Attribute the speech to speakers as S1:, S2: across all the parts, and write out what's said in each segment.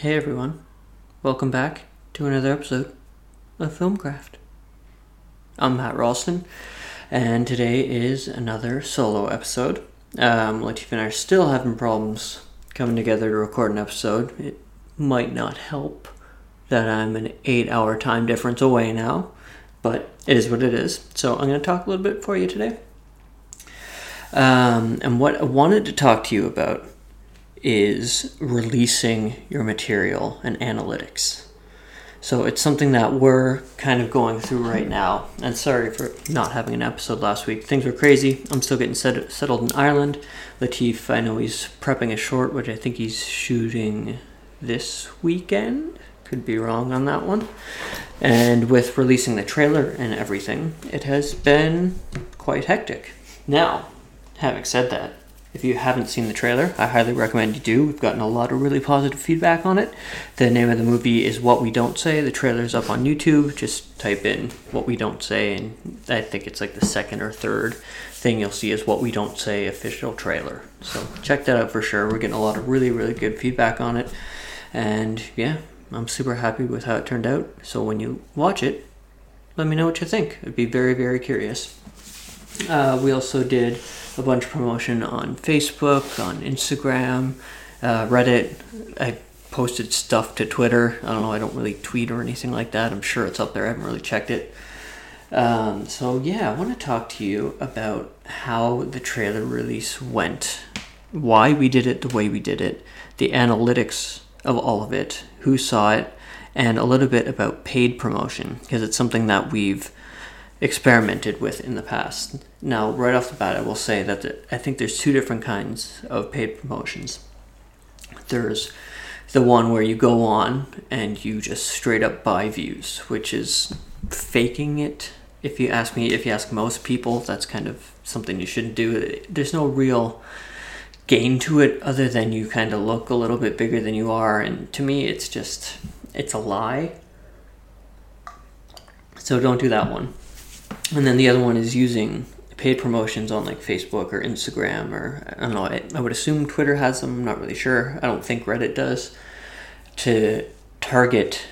S1: Hey everyone, welcome back to another episode of Filmcraft. I'm Matt Ralston, and today is another solo episode. Um, Latif and I are still having problems coming together to record an episode. It might not help that I'm an eight hour time difference away now, but it is what it is. So I'm going to talk a little bit for you today. Um, and what I wanted to talk to you about is releasing your material and analytics. So it's something that we're kind of going through right now. And sorry for not having an episode last week. Things were crazy. I'm still getting set- settled in Ireland. Latif, I know he's prepping a short, which I think he's shooting this weekend. Could be wrong on that one. And with releasing the trailer and everything, it has been quite hectic. Now, having said that, if you haven't seen the trailer, I highly recommend you do. We've gotten a lot of really positive feedback on it. The name of the movie is What We Don't Say. The trailer's up on YouTube. Just type in What We Don't Say, and I think it's like the second or third thing you'll see is What We Don't Say official trailer. So check that out for sure. We're getting a lot of really, really good feedback on it. And yeah, I'm super happy with how it turned out. So when you watch it, let me know what you think. I'd be very, very curious. Uh, we also did a bunch of promotion on Facebook, on Instagram, uh, Reddit. I posted stuff to Twitter. I don't know, I don't really tweet or anything like that. I'm sure it's up there. I haven't really checked it. Um, so, yeah, I want to talk to you about how the trailer release went, why we did it the way we did it, the analytics of all of it, who saw it, and a little bit about paid promotion, because it's something that we've experimented with in the past. Now, right off the bat, I will say that the, I think there's two different kinds of paid promotions. There's the one where you go on and you just straight up buy views, which is faking it. If you ask me, if you ask most people, that's kind of something you shouldn't do. There's no real gain to it other than you kind of look a little bit bigger than you are, and to me, it's just it's a lie. So don't do that one. And then the other one is using paid promotions on like Facebook or Instagram or I don't know. I, I would assume Twitter has them. I'm not really sure. I don't think Reddit does to target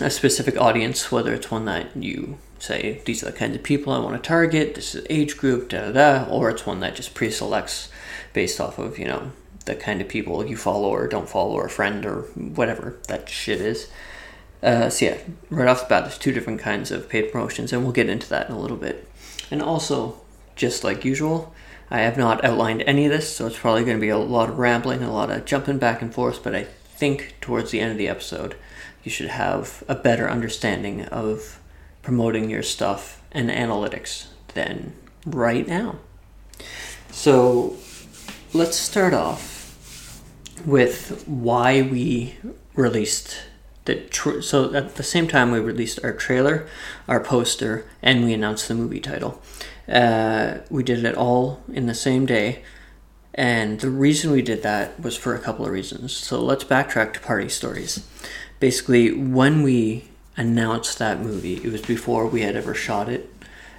S1: a specific audience, whether it's one that you say these are the kinds of people I want to target, this is age group, da da da, or it's one that just pre-selects based off of you know the kind of people you follow or don't follow or a friend or whatever that shit is. Uh, so yeah, right off the bat, there's two different kinds of paid promotions, and we'll get into that in a little bit. And also, just like usual, I have not outlined any of this, so it's probably going to be a lot of rambling, a lot of jumping back and forth. But I think towards the end of the episode, you should have a better understanding of promoting your stuff and analytics than right now. So let's start off with why we released the tr- so at the same time we released our trailer, our poster, and we announced the movie title. Uh, we did it all in the same day, and the reason we did that was for a couple of reasons. So let's backtrack to party stories. Basically, when we announced that movie, it was before we had ever shot it.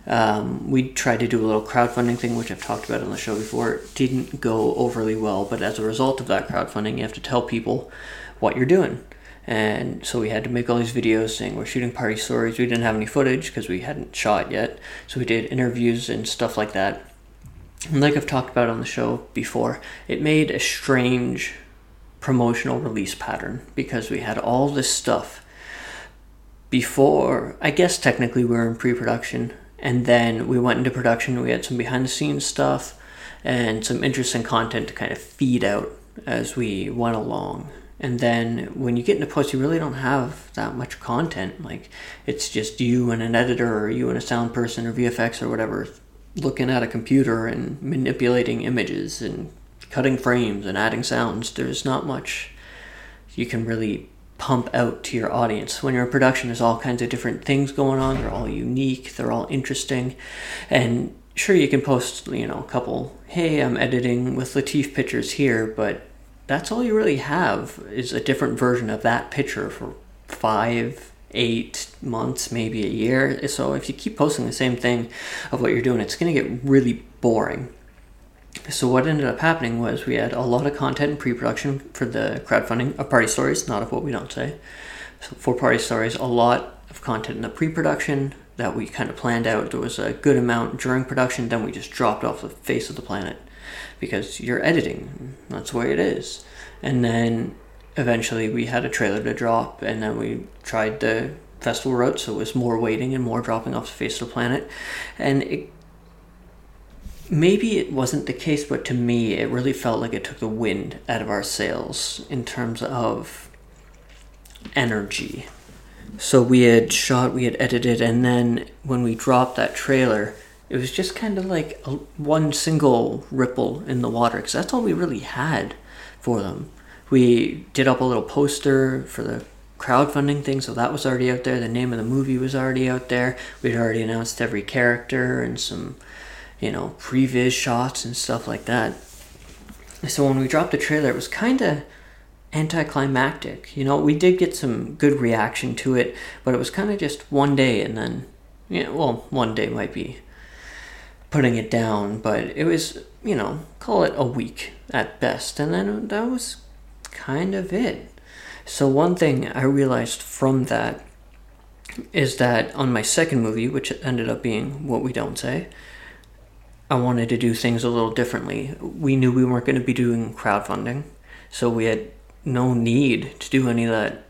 S1: Um, we tried to do a little crowdfunding thing, which I've talked about on the show before. It didn't go overly well, but as a result of that crowdfunding, you have to tell people what you're doing. And so we had to make all these videos saying we're shooting party stories. We didn't have any footage because we hadn't shot yet. So we did interviews and stuff like that. And like I've talked about on the show before, it made a strange promotional release pattern because we had all this stuff before, I guess technically we were in pre production. And then we went into production. We had some behind the scenes stuff and some interesting content to kind of feed out as we went along and then when you get into post you really don't have that much content. Like it's just you and an editor or you and a sound person or vfx or whatever looking at a computer and manipulating images and cutting frames and adding sounds. There's not much you can really pump out to your audience. When you're in production there's all kinds of different things going on. They're all unique. They're all interesting. And sure you can post you know a couple hey i'm editing with latif pictures here but that's all you really have is a different version of that picture for five, eight months, maybe a year. So if you keep posting the same thing of what you're doing, it's going to get really boring. So what ended up happening was we had a lot of content in pre-production for the crowdfunding of party stories, not of what we don't say. So for party stories, a lot of content in the pre-production that we kind of planned out. There was a good amount during production, then we just dropped off the face of the planet because you're editing. That's the way it is. And then eventually we had a trailer to drop, and then we tried the festival route, so it was more waiting and more dropping off the face of the planet. And it maybe it wasn't the case, but to me, it really felt like it took the wind out of our sails in terms of energy. So we had shot, we had edited, and then when we dropped that trailer, it was just kind of like a, one single ripple in the water because that's all we really had for them. We did up a little poster for the crowdfunding thing, so that was already out there. The name of the movie was already out there. We'd already announced every character and some you know, previs shots and stuff like that. So when we dropped the trailer, it was kind of anticlimactic. You know, we did get some good reaction to it, but it was kind of just one day and then, you know, well, one day might be putting it down, but it was, you know, call it a week at best. And then that was kind of it. So one thing I realized from that is that on my second movie, which ended up being What We Don't Say, I wanted to do things a little differently. We knew we weren't going to be doing crowdfunding, so we had no need to do any of that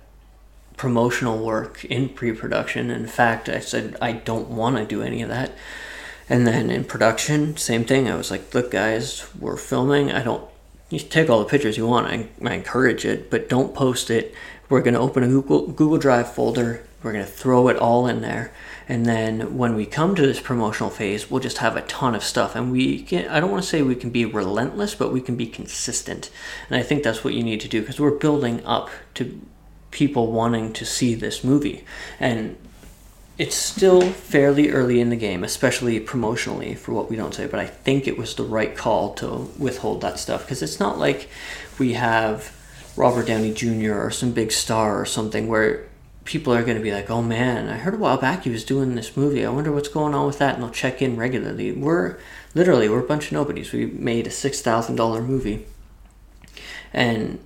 S1: promotional work in pre-production. In fact, I said I don't want to do any of that. And then in production, same thing. I was like, "Look, guys, we're filming. I don't. You take all the pictures you want. I, I encourage it, but don't post it. We're gonna open a Google Google Drive folder. We're gonna throw it all in there, and then when we come to this promotional phase, we'll just have a ton of stuff. And we can, I don't want to say we can be relentless, but we can be consistent. And I think that's what you need to do because we're building up to people wanting to see this movie. And it's still fairly early in the game, especially promotionally for what we don't say, but I think it was the right call to withhold that stuff because it's not like we have Robert Downey Jr. or some big star or something where people are going to be like, oh man, I heard a while back he was doing this movie. I wonder what's going on with that. And they'll check in regularly. We're literally, we're a bunch of nobodies. We made a $6,000 movie. And,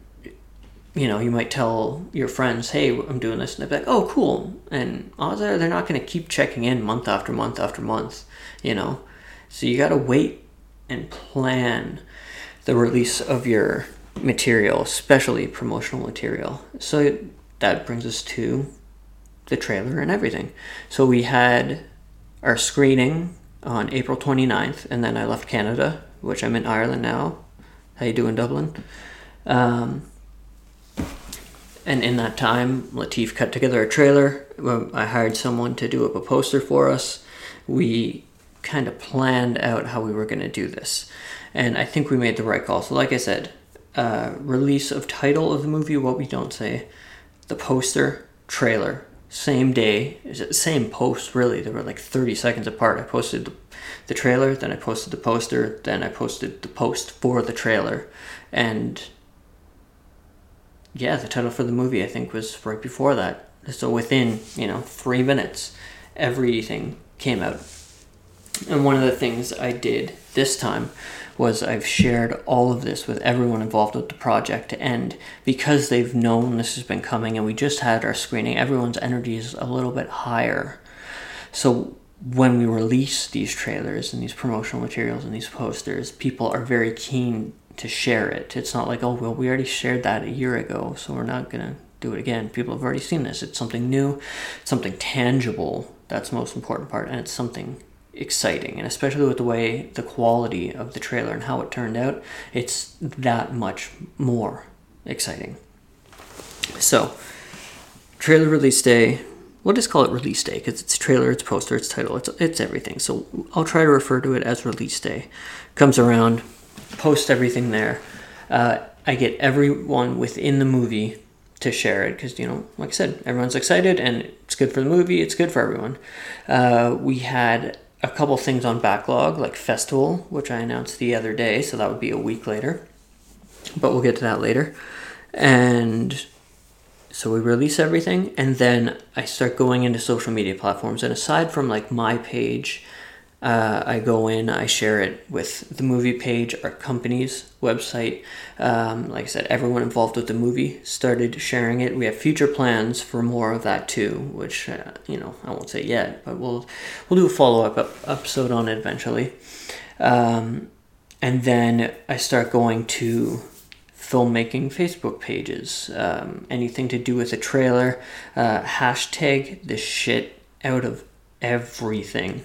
S1: you know, you might tell your friends, hey, I'm doing this. And they'll be like, oh, cool. And odds are they're not going to keep checking in month after month after month, you know. So you got to wait and plan the release of your material, especially promotional material. So that brings us to the trailer and everything. So we had our screening on April 29th, and then I left Canada, which I'm in Ireland now. How you doing, Dublin? Um, and in that time, Latif cut together a trailer. I hired someone to do up a poster for us. We kind of planned out how we were going to do this. And I think we made the right call. So, like I said, uh, release of title of the movie, What We Don't Say, the poster, trailer, same day, same post really. They were like 30 seconds apart. I posted the, the trailer, then I posted the poster, then I posted the post for the trailer. And yeah, the title for the movie I think was right before that. So within, you know, three minutes, everything came out. And one of the things I did this time was I've shared all of this with everyone involved with the project, and because they've known this has been coming, and we just had our screening, everyone's energy is a little bit higher. So when we release these trailers and these promotional materials and these posters, people are very keen to share it. It's not like, oh, well, we already shared that a year ago, so we're not going to do it again. People have already seen this. It's something new, something tangible. That's the most important part, and it's something exciting and especially with the way the quality of the trailer and how it turned out it's that much more exciting so trailer release day we'll just call it release day because it's trailer it's poster it's title it's, it's everything so i'll try to refer to it as release day comes around post everything there uh, i get everyone within the movie to share it because you know like i said everyone's excited and it's good for the movie it's good for everyone uh, we had a couple things on backlog, like Festival, which I announced the other day, so that would be a week later. But we'll get to that later. And so we release everything, and then I start going into social media platforms. And aside from like my page, Uh, I go in, I share it with the movie page, our company's website. Um, like I said, everyone involved with the movie started sharing it. We have future plans for more of that too, which uh, you know I won't say yet, but we'll we'll do a follow up episode on it eventually. Um, and then I start going to filmmaking Facebook pages, um, anything to do with a trailer, uh, hashtag the shit out of everything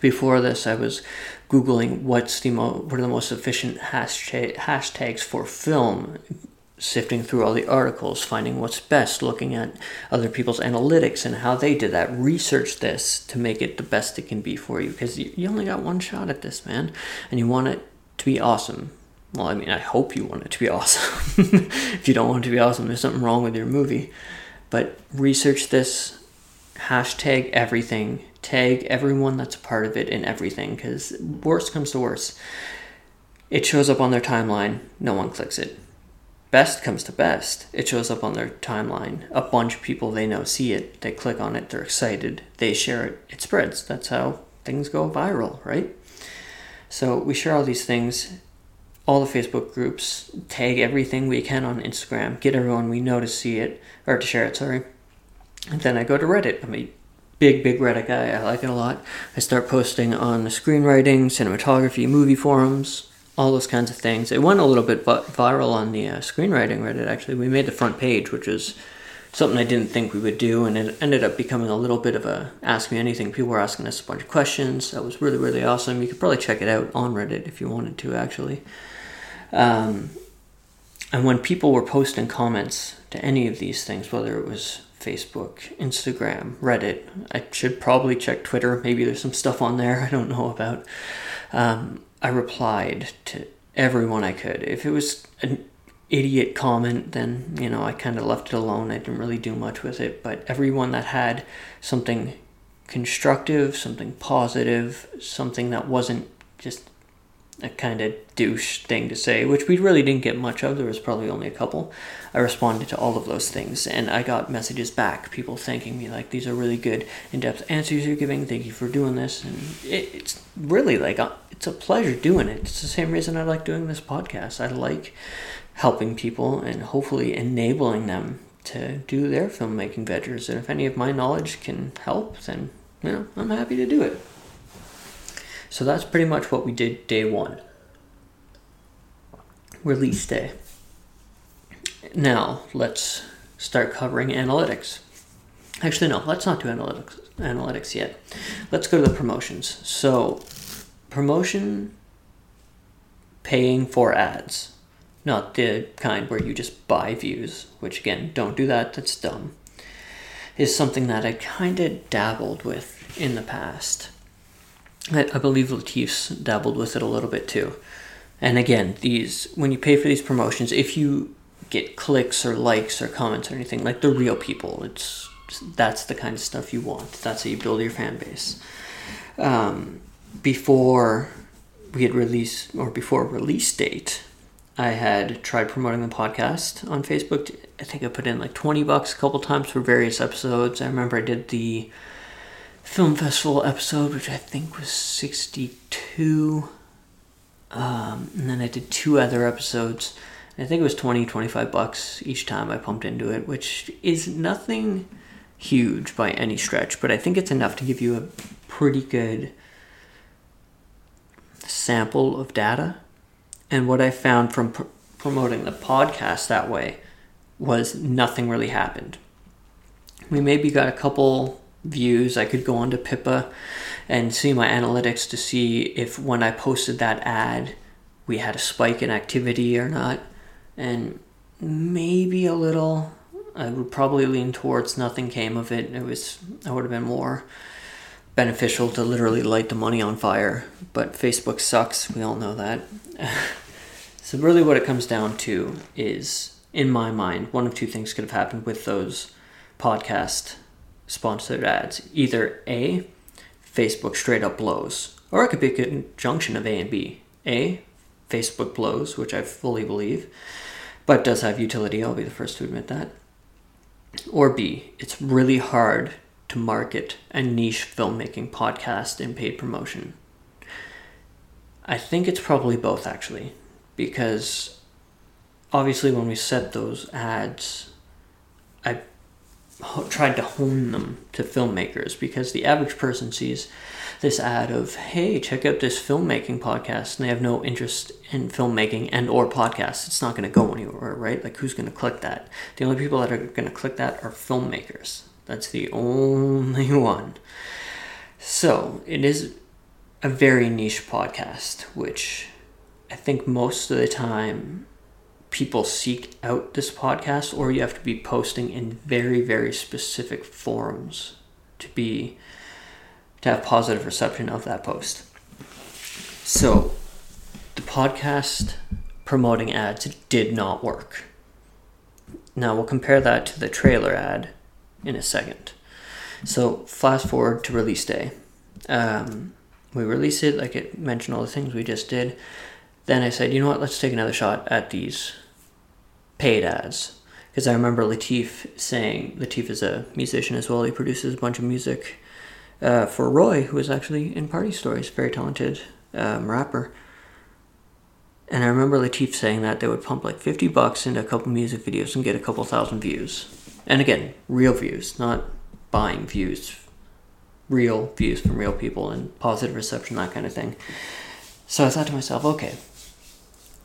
S1: before this, I was googling what's the mo- what are the most efficient hashtag- hashtags for film, sifting through all the articles, finding what's best, looking at other people's analytics and how they did that. Research this to make it the best it can be for you because you, you only got one shot at this, man, and you want it to be awesome. Well, I mean, I hope you want it to be awesome. if you don't want it to be awesome, there's something wrong with your movie. But research this, hashtag everything, tag everyone that's a part of it in everything because worst comes to worst it shows up on their timeline no one clicks it. Best comes to best it shows up on their timeline a bunch of people they know see it they click on it they're excited they share it it spreads. That's how things go viral right? So we share all these things all the facebook groups tag everything we can on instagram get everyone we know to see it or to share it sorry. And then i go to reddit i mean big, big Reddit guy. I like it a lot. I start posting on the screenwriting, cinematography, movie forums, all those kinds of things. It went a little bit viral on the uh, screenwriting Reddit, actually. We made the front page, which is something I didn't think we would do, and it ended up becoming a little bit of a Ask Me Anything. People were asking us a bunch of questions. That was really, really awesome. You could probably check it out on Reddit if you wanted to, actually. Um, and when people were posting comments to any of these things, whether it was Facebook, Instagram, Reddit. I should probably check Twitter. Maybe there's some stuff on there I don't know about. Um, I replied to everyone I could. If it was an idiot comment, then, you know, I kind of left it alone. I didn't really do much with it. But everyone that had something constructive, something positive, something that wasn't just a kind of douche thing to say, which we really didn't get much of. There was probably only a couple. I responded to all of those things, and I got messages back, people thanking me like these are really good, in-depth answers you're giving. Thank you for doing this, and it, it's really like uh, it's a pleasure doing it. It's the same reason I like doing this podcast. I like helping people and hopefully enabling them to do their filmmaking ventures. And if any of my knowledge can help, then you know I'm happy to do it. So that's pretty much what we did day one. Release day. Now, let's start covering analytics. Actually, no, let's not do analytics, analytics yet. Let's go to the promotions. So, promotion paying for ads, not the kind where you just buy views, which again, don't do that, that's dumb, is something that I kind of dabbled with in the past. I, I believe Latif's dabbled with it a little bit too. And again, these when you pay for these promotions, if you get clicks or likes or comments or anything like the real people, it's that's the kind of stuff you want. That's how you build your fan base. Um, before we had released or before release date, I had tried promoting the podcast on Facebook. I think I put in like twenty bucks a couple times for various episodes. I remember I did the film festival episode, which I think was 62. Um, and then I did two other episodes. I think it was 20, 25 bucks each time I pumped into it, which is nothing huge by any stretch, but I think it's enough to give you a pretty good sample of data. And what I found from pr- promoting the podcast that way was nothing really happened. We maybe got a couple views. I could go onto Pippa and see my analytics to see if when I posted that ad, we had a spike in activity or not. And maybe a little. I would probably lean towards nothing came of it. It was I would have been more beneficial to literally light the money on fire. But Facebook sucks. We all know that. so really, what it comes down to is, in my mind, one of two things could have happened with those podcast sponsored ads. Either A, Facebook straight up blows, or it could be a conjunction of A and B. A, Facebook blows, which I fully believe, but does have utility, I'll be the first to admit that. Or B, it's really hard to market a niche filmmaking podcast in paid promotion? I think it's probably both actually, because obviously when we set those ads, tried to hone them to filmmakers because the average person sees this ad of hey check out this filmmaking podcast and they have no interest in filmmaking and or podcasts. It's not going to go anywhere right? Like who's going to click that? The only people that are going to click that are filmmakers. That's the only one. So it is a very niche podcast which i think most of the time people seek out this podcast or you have to be posting in very very specific forums to be to have positive reception of that post. So the podcast promoting ads did not work. Now we'll compare that to the trailer ad in a second. So fast forward to release day. Um, we release it like it mentioned all the things we just did. Then I said, you know what, let's take another shot at these paid ads. Because I remember Latif saying, Latif is a musician as well, he produces a bunch of music uh, for Roy, who is actually in Party Stories, very talented um, rapper. And I remember Latif saying that they would pump like 50 bucks into a couple music videos and get a couple thousand views. And again, real views, not buying views. Real views from real people and positive reception, that kind of thing. So I thought to myself, okay,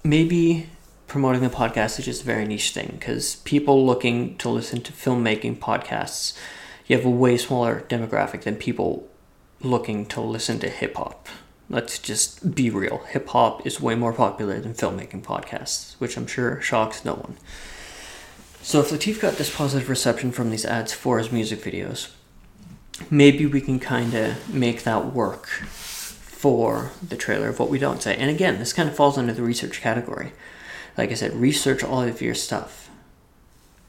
S1: maybe promoting the podcast is just a very niche thing because people looking to listen to filmmaking podcasts, you have a way smaller demographic than people looking to listen to hip hop. Let's just be real. Hip hop is way more popular than filmmaking podcasts, which I'm sure shocks no one. So if Latif got this positive reception from these ads for his music videos, maybe we can kind of make that work for the trailer of what we don't say. And again, this kind of falls under the research category. Like I said, research all of your stuff.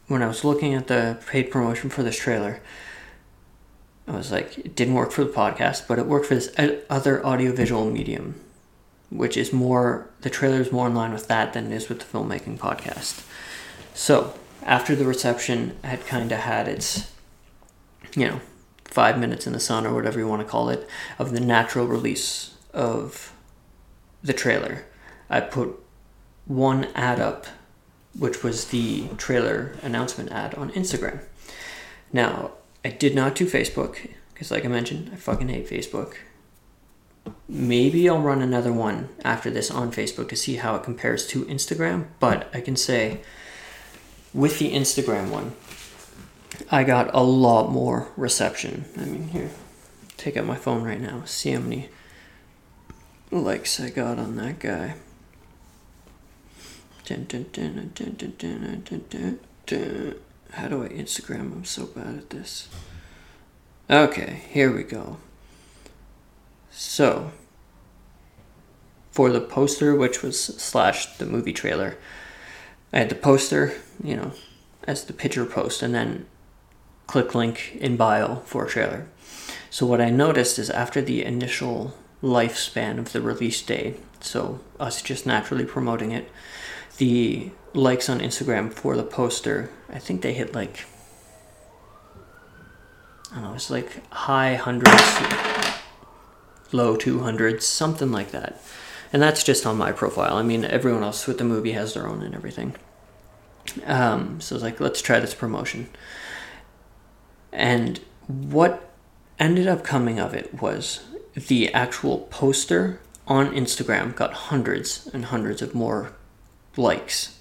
S1: When I was looking at the paid promotion for this trailer, I was like, it didn't work for the podcast, but it worked for this other audiovisual medium, which is more, the trailer is more in line with that than it is with the filmmaking podcast. So, after the reception had kind of had its, you know, five minutes in the sun or whatever you want to call it of the natural release of the trailer. I put one ad up, which was the trailer announcement ad on Instagram. Now, I did not do Facebook because, like I mentioned, I fucking hate Facebook. Maybe I'll run another one after this on Facebook to see how it compares to Instagram, but I can say with the Instagram one, I got a lot more reception. I mean, here, take out my phone right now, see how many likes I got on that guy. How do I Instagram? I'm so bad at this. Okay, here we go. So, for the poster, which was slash the movie trailer, I had the poster, you know, as the picture post, and then click link in bio for a trailer. So what I noticed is after the initial lifespan of the release day, so us just naturally promoting it, the likes on Instagram for the poster, I think they hit like I don't know, it's like high hundreds, low 200s, something like that. And that's just on my profile. I mean, everyone else with the movie has their own and everything. Um, so it's like, let's try this promotion. And what ended up coming of it was the actual poster on Instagram got hundreds and hundreds of more likes.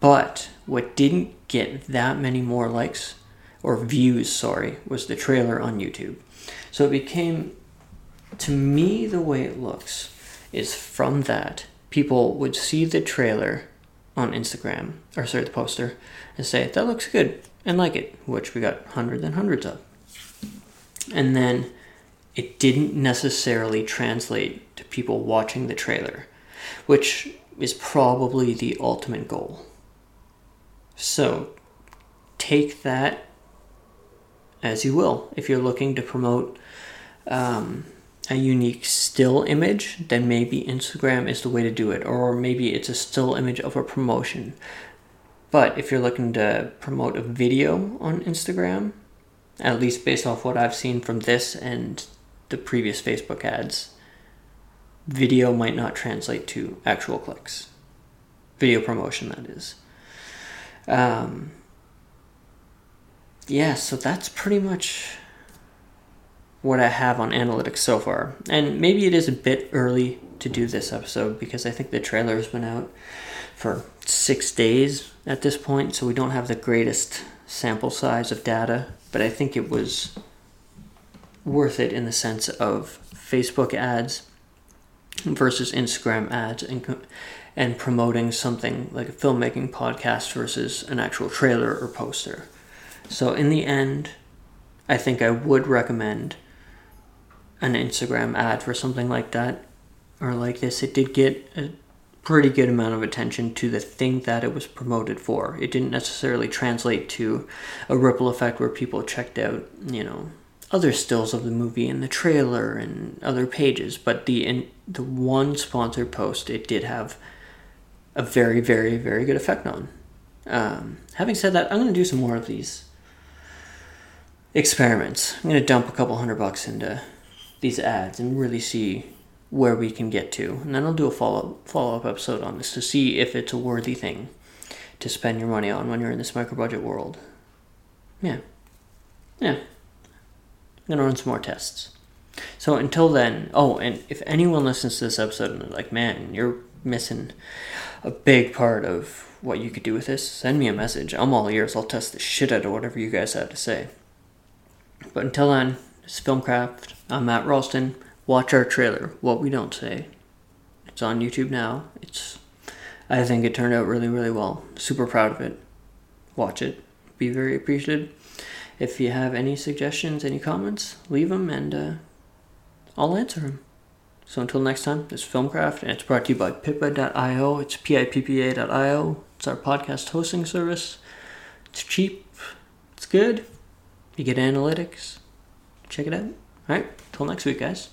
S1: But what didn't get that many more likes or views, sorry, was the trailer on YouTube. So it became, to me, the way it looks is from that, people would see the trailer on Instagram, or sorry, the poster, and say, that looks good and like it, which we got hundreds and hundreds of. And then it didn't necessarily translate to people watching the trailer, which is probably the ultimate goal. So take that as you will. If you're looking to promote um, a unique still image, then maybe Instagram is the way to do it, or maybe it's a still image of a promotion. But if you're looking to promote a video on Instagram, at least based off what I've seen from this and the previous Facebook ads, video might not translate to actual clicks. Video promotion, that is. Um, yeah, so that's pretty much what I have on analytics so far. And maybe it is a bit early to do this episode because I think the trailer has been out for six days at this point, so we don't have the greatest sample size of data. But I think it was worth it in the sense of Facebook ads versus Instagram ads and and promoting something like a filmmaking podcast versus an actual trailer or poster. So in the end, I think I would recommend an Instagram ad for something like that or like this. It did get a pretty good amount of attention to the thing that it was promoted for. It didn't necessarily translate to a ripple effect where people checked out, you know, other stills of the movie and the trailer and other pages, but the in, the one sponsored post it did have a very very very good effect on. Um, having said that, I'm going to do some more of these experiments. I'm going to dump a couple hundred bucks into these ads and really see where we can get to. And then I'll do a follow follow up episode on this to see if it's a worthy thing to spend your money on when you're in this micro budget world. Yeah. Yeah. I'm gonna run some more tests. So until then, oh, and if anyone listens to this episode and they're like, man, you're missing a big part of what you could do with this, send me a message. I'm all ears. I'll test the shit out of whatever you guys have to say. But until then, it's Filmcraft. I'm Matt Ralston. Watch our trailer, What We Don't Say. It's on YouTube now. It's I think it turned out really, really well. Super proud of it. Watch it. Be very appreciative. If you have any suggestions, any comments, leave them and uh, I'll answer them. So until next time, this is Filmcraft, and it's brought to you by Pippa.io. It's P-I-P-P-A.io. It's our podcast hosting service. It's cheap. It's good. You get analytics. Check it out. All right. Till next week, guys.